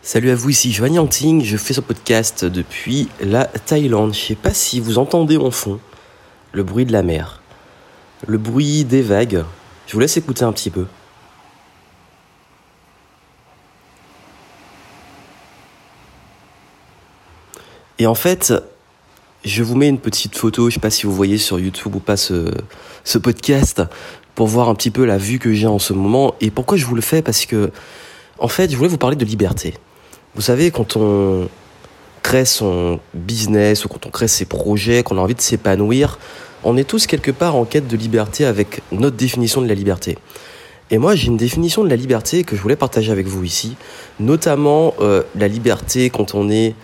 Salut à vous, ici Joanne Yanting, je fais ce podcast depuis la Thaïlande. Je sais pas si vous entendez en fond le bruit de la mer, le bruit des vagues. Je vous laisse écouter un petit peu. Et en fait, je vous mets une petite photo, je sais pas si vous voyez sur YouTube ou pas ce, ce podcast, pour voir un petit peu la vue que j'ai en ce moment. Et pourquoi je vous le fais Parce que, en fait, je voulais vous parler de liberté. Vous savez, quand on crée son business ou quand on crée ses projets, qu'on a envie de s'épanouir, on est tous quelque part en quête de liberté avec notre définition de la liberté. Et moi, j'ai une définition de la liberté que je voulais partager avec vous ici, notamment euh, la liberté quand on est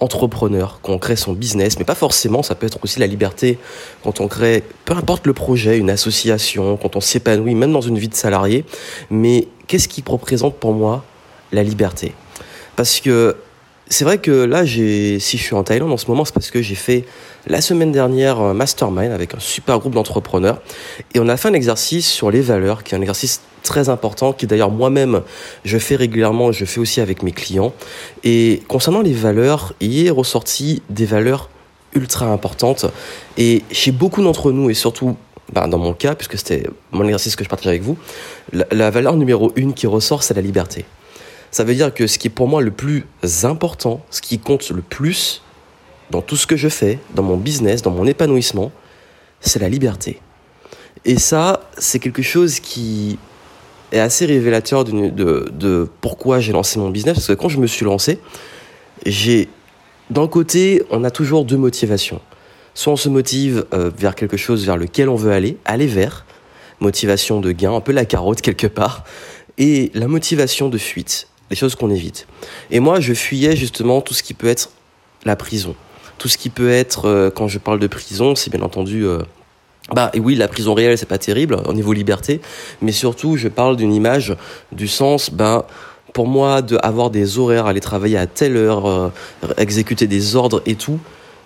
entrepreneur, quand on crée son business, mais pas forcément, ça peut être aussi la liberté quand on crée, peu importe le projet, une association, quand on s'épanouit, même dans une vie de salarié, mais qu'est-ce qui représente pour moi la liberté? Parce que c'est vrai que là, si je suis en Thaïlande en ce moment, c'est parce que j'ai fait la semaine dernière un mastermind avec un super groupe d'entrepreneurs et on a fait un exercice sur les valeurs, qui est un exercice très important, qui d'ailleurs moi-même je fais régulièrement, je fais aussi avec mes clients. Et concernant les valeurs, il est ressorti des valeurs ultra importantes et chez beaucoup d'entre nous et surtout ben, dans mon cas, puisque c'était mon exercice que je partage avec vous, la, la valeur numéro une qui ressort, c'est la liberté. Ça veut dire que ce qui est pour moi le plus important, ce qui compte le plus dans tout ce que je fais, dans mon business, dans mon épanouissement, c'est la liberté. Et ça, c'est quelque chose qui est assez révélateur de, pourquoi j'ai lancé mon business. Parce que quand je me suis lancé, j'ai, d'un côté, on a toujours deux motivations. Soit on se motive euh, vers quelque chose vers lequel on veut aller, aller vers, motivation de gain, un peu la carotte quelque part, et la motivation de fuite les choses qu'on évite. Et moi, je fuyais justement tout ce qui peut être la prison. Tout ce qui peut être, euh, quand je parle de prison, c'est bien entendu... Euh, bah et oui, la prison réelle, c'est pas terrible au niveau liberté, mais surtout, je parle d'une image du sens, ben, pour moi, d'avoir des horaires, aller travailler à telle heure, euh, exécuter des ordres et tout,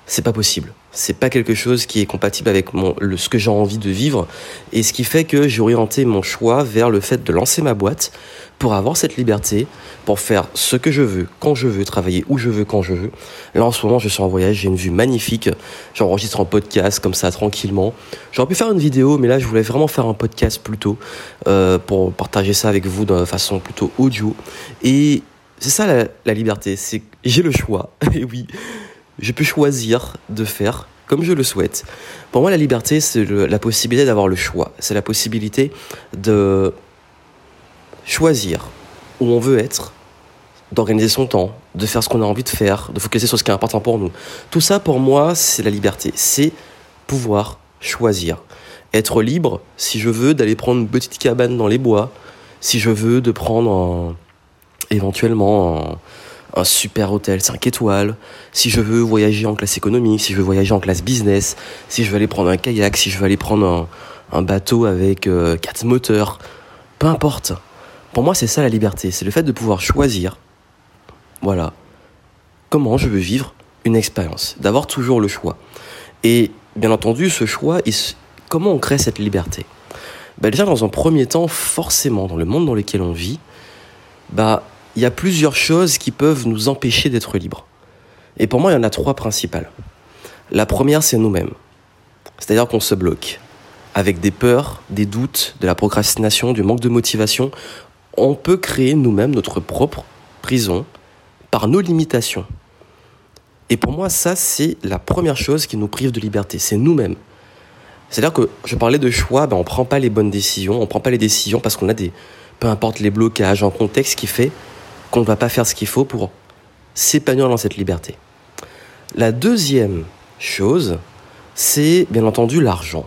c'est pas possible. C'est pas quelque chose qui est compatible avec mon, le, ce que j'ai envie de vivre. Et ce qui fait que j'ai orienté mon choix vers le fait de lancer ma boîte pour avoir cette liberté, pour faire ce que je veux, quand je veux, travailler où je veux, quand je veux. Là, en ce moment, je suis en voyage, j'ai une vue magnifique. J'enregistre un podcast comme ça, tranquillement. J'aurais pu faire une vidéo, mais là, je voulais vraiment faire un podcast plutôt, euh, pour partager ça avec vous de façon plutôt audio. Et c'est ça la, la liberté, c'est j'ai le choix. Et oui, je peux choisir de faire comme je le souhaite. Pour moi, la liberté, c'est la possibilité d'avoir le choix. C'est la possibilité de choisir où on veut être, d'organiser son temps, de faire ce qu'on a envie de faire, de focaliser sur ce qui est important pour nous. Tout ça, pour moi, c'est la liberté. C'est pouvoir choisir. Être libre, si je veux, d'aller prendre une petite cabane dans les bois, si je veux, de prendre éventuellement un super hôtel 5 étoiles, si je veux voyager en classe économique, si je veux voyager en classe business, si je veux aller prendre un kayak, si je veux aller prendre un, bateau avec euh, 4 moteurs, peu importe. Pour moi, c'est ça la liberté, c'est le fait de pouvoir choisir, voilà, comment je veux vivre une expérience, d'avoir toujours le choix. Et bien entendu, ce choix, comment on crée cette liberté? Ben Déjà, dans un premier temps, forcément, dans le monde dans lequel on vit, bah, il y a plusieurs choses qui peuvent nous empêcher d'être libres. Et pour moi, il y en a trois principales. La première, c'est nous-mêmes. C'est-à-dire qu'on se bloque. Avec des peurs, des doutes, de la procrastination, du manque de motivation, on peut créer nous-mêmes notre propre prison par nos limitations. Et pour moi, ça, c'est la première chose qui nous prive de liberté. C'est nous-mêmes. C'est-à-dire que je parlais de choix, ben on ne prend pas les bonnes décisions, on ne prend pas les décisions parce qu'on a des, peu importe les blocages, un contexte qui fait qu'on ne va pas faire ce qu'il faut pour s'épanouir dans cette liberté. La deuxième chose, c'est bien entendu l'argent.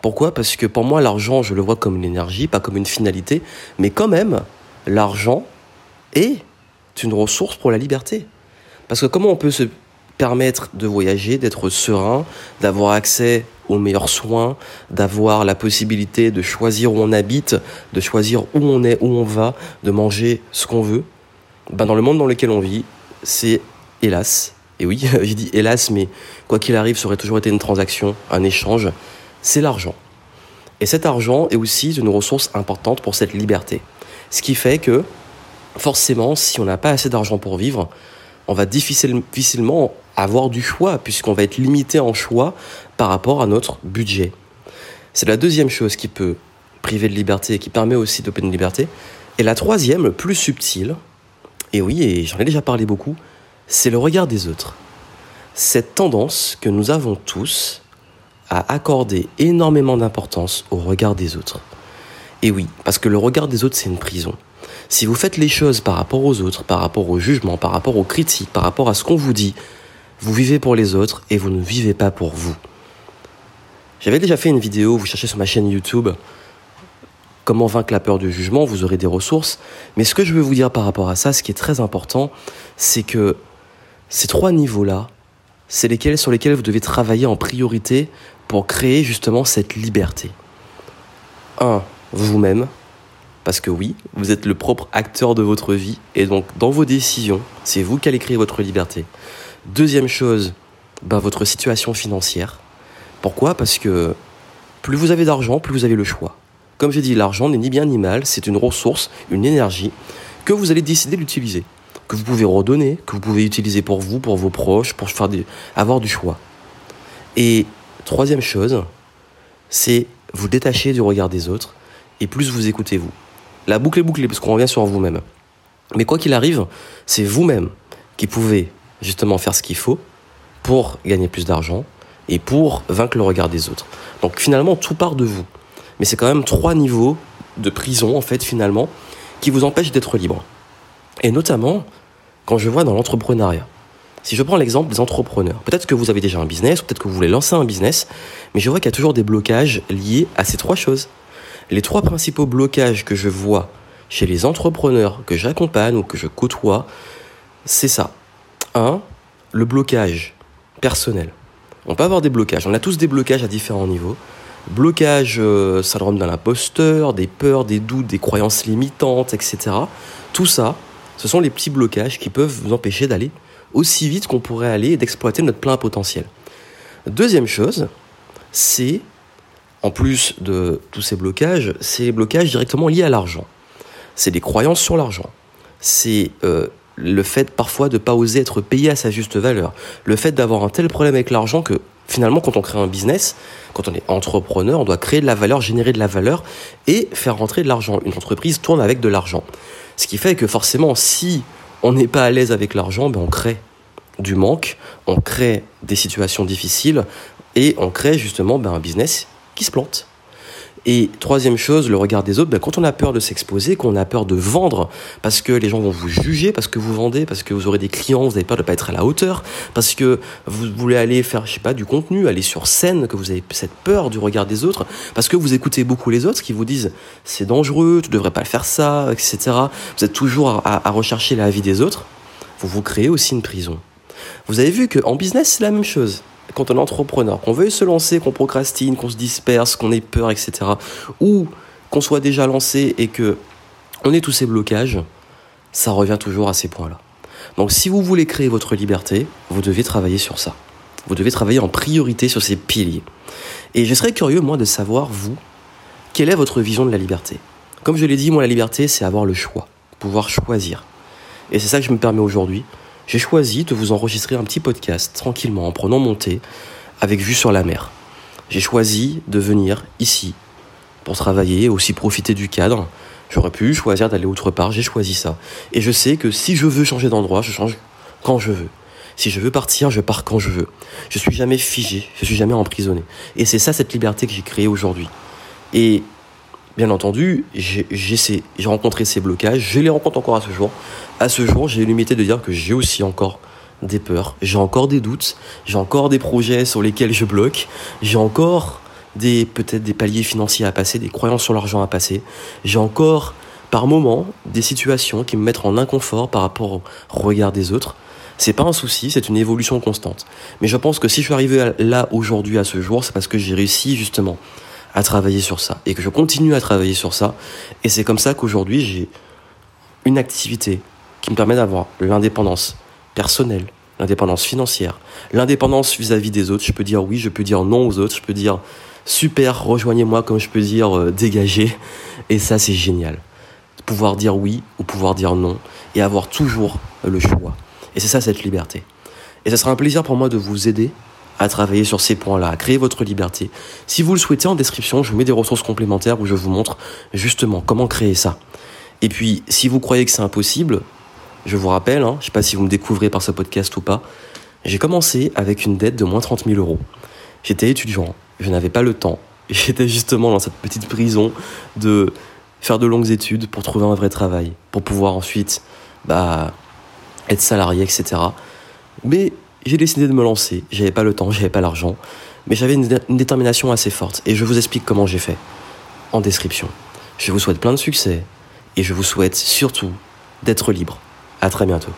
Pourquoi? Parce que pour moi, l'argent, je le vois comme une énergie, pas comme une finalité, mais quand même, l'argent est une ressource pour la liberté. Parce que comment on peut se permettre de voyager, d'être serein, d'avoir accès aux meilleurs soins, d'avoir la possibilité de choisir où on habite, de choisir où on est, où on va, de manger ce qu'on veut, ben dans le monde dans lequel on vit, c'est hélas, et oui, j'ai dit hélas, mais quoi qu'il arrive, ça aurait toujours été une transaction, un échange, c'est l'argent. Et cet argent est aussi une ressource importante pour cette liberté. Ce qui fait que forcément, si on n'a pas assez d'argent pour vivre, on va difficilement avoir du choix, puisqu'on va être limité en choix par rapport à notre budget. C'est la deuxième chose qui peut priver de liberté et qui permet aussi d'opérer une liberté. Et la troisième, plus subtile, et oui, et j'en ai déjà parlé beaucoup, c'est le regard des autres. Cette tendance que nous avons tous à accorder énormément d'importance au regard des autres. Et oui, parce que le regard des autres, c'est une prison. Si vous faites les choses par rapport aux autres, par rapport au jugement, par rapport aux critiques, par rapport à ce qu'on vous dit, vous vivez pour les autres et vous ne vivez pas pour vous. J'avais déjà fait une vidéo, vous cherchez sur ma chaîne YouTube comment vaincre la peur du jugement, vous aurez des ressources. Mais ce que je veux vous dire par rapport à ça, ce qui est très important, c'est que ces trois niveaux-là, c'est lesquels sur lesquels vous devez travailler en priorité pour créer justement cette liberté. Un, vous-même, parce que oui, vous êtes le propre acteur de votre vie, et donc dans vos décisions, c'est vous qui allez créer votre liberté. Deuxième chose, ben, votre situation financière. Pourquoi? Parce que plus vous avez d'argent, plus vous avez le choix. Comme j'ai dit, l'argent n'est ni bien ni mal, c'est une ressource, une énergie que vous allez décider d'utiliser, que vous pouvez redonner, que vous pouvez utiliser pour vous, pour vos proches, pour avoir du choix. Et troisième chose, c'est vous détacher du regard des autres et plus vous écoutez vous. La boucle est bouclée parce qu'on revient sur vous-même. Mais quoi qu'il arrive, c'est vous-même qui pouvez justement faire ce qu'il faut pour gagner plus d'argent et pour vaincre le regard des autres. Donc finalement, tout part de vous. Mais c'est quand même trois niveaux de prison, en fait, finalement, qui vous empêchent d'être libre. Et notamment, quand je vois dans l'entrepreneuriat. Si je prends l'exemple des entrepreneurs, peut-être que vous avez déjà un business, peut-être que vous voulez lancer un business, mais je vois qu'il y a toujours des blocages liés à ces trois choses. Les trois principaux blocages que je vois chez les entrepreneurs que j'accompagne ou que je côtoie, c'est ça. Un, le blocage personnel. On peut avoir des blocages, on a tous des blocages à différents niveaux. Blocage, euh, syndrome d'un imposteur, des peurs, des doutes, des croyances limitantes, etc. Tout ça, ce sont les petits blocages qui peuvent vous empêcher d'aller aussi vite qu'on pourrait aller et d'exploiter notre plein potentiel. Deuxième chose, c'est, en plus de tous ces blocages, c'est les blocages directement liés à l'argent. C'est des croyances sur l'argent. C'est euh, le fait parfois de ne pas oser être payé à sa juste valeur. Le fait d'avoir un tel problème avec l'argent que finalement, quand on crée un business, quand on est entrepreneur, on doit créer de la valeur, générer de la valeur et faire rentrer de l'argent. Une entreprise tourne avec de l'argent. Ce qui fait que forcément, si on n'est pas à l'aise avec l'argent, ben on crée du manque, on crée des situations difficiles et on crée justement ben, un business qui se plante. Et troisième chose, le regard des autres, ben, quand on a peur de s'exposer, qu'on a peur de vendre, parce que les gens vont vous juger, parce que vous vendez, parce que vous aurez des clients, vous avez peur de ne pas être à la hauteur, parce que vous voulez aller faire, je sais pas, du contenu, aller sur scène, que vous avez cette peur du regard des autres, parce que vous écoutez beaucoup les autres qui vous disent c'est dangereux, tu devrais pas faire ça, etc. Vous êtes toujours à, à rechercher la vie des autres. Vous vous créez aussi une prison. Vous avez vu qu'en business, c'est la même chose quand on est entrepreneur, qu'on veuille se lancer, qu'on procrastine, qu'on se disperse, qu'on ait peur, etc., ou qu'on soit déjà lancé et que on ait tous ces blocages, ça revient toujours à ces points-là. Donc si vous voulez créer votre liberté, vous devez travailler sur ça. Vous devez travailler en priorité sur ces piliers. Et je serais curieux, moi, de savoir, vous, quelle est votre vision de la liberté? Comme je l'ai dit, moi, la liberté, c'est avoir le choix, pouvoir choisir. Et c'est ça que je me permets aujourd'hui j'ai choisi de vous enregistrer un petit podcast tranquillement en prenant mon thé avec vue sur la mer. J'ai choisi de venir ici pour travailler, aussi profiter du cadre. J'aurais pu choisir d'aller autre part, j'ai choisi ça. Et je sais que si je veux changer d'endroit, je change quand je veux. Si je veux partir, je pars quand je veux. Je suis jamais figé, je suis jamais emprisonné. Et c'est ça cette liberté que j'ai créée aujourd'hui. Et bien entendu, j'ai rencontré ces blocages, je les rencontre encore à ce jour. À ce jour, j'ai limité de dire que j'ai aussi encore des peurs, j'ai encore des doutes, j'ai encore des projets sur lesquels je bloque, j'ai encore des peut-être des paliers financiers à passer, des croyances sur l'argent à passer, j'ai encore par moments des situations qui me mettent en inconfort par rapport au regard des autres. C'est pas un souci, c'est une évolution constante. Mais je pense que si je suis arrivé là aujourd'hui à ce jour, c'est parce que j'ai réussi justement à travailler sur ça et que je continue à travailler sur ça. Et c'est comme ça qu'aujourd'hui j'ai une activité qui me permet d'avoir l'indépendance personnelle, l'indépendance financière, l'indépendance vis-à-vis des autres. Je peux dire oui, je peux dire non aux autres, je peux dire super, rejoignez-moi, comme je peux dire euh, dégagez. Et ça, c'est génial. pouvoir dire oui ou pouvoir dire non et avoir toujours le choix. Et c'est ça cette liberté. Et ce sera un plaisir pour moi de vous aider à travailler sur ces points-là, à créer votre liberté. Si vous le souhaitez, en description, je vous mets des ressources complémentaires où je vous montre justement comment créer ça. Et puis, si vous croyez que c'est impossible, je vous rappelle, hein, je ne sais pas si vous me découvrez par ce podcast ou pas, j'ai commencé avec une dette de moins 30 000 euros. J'étais étudiant, je n'avais pas le temps, j'étais justement dans cette petite prison de faire de longues études pour trouver un vrai travail, pour pouvoir ensuite bah, être salarié, etc. Mais j'ai décidé de me lancer. J'avais pas le temps, j'avais pas l'argent, mais j'avais une, détermination assez forte. Et je vous explique comment j'ai fait en description. Je vous souhaite plein de succès et je vous souhaite surtout d'être libre. À très bientôt.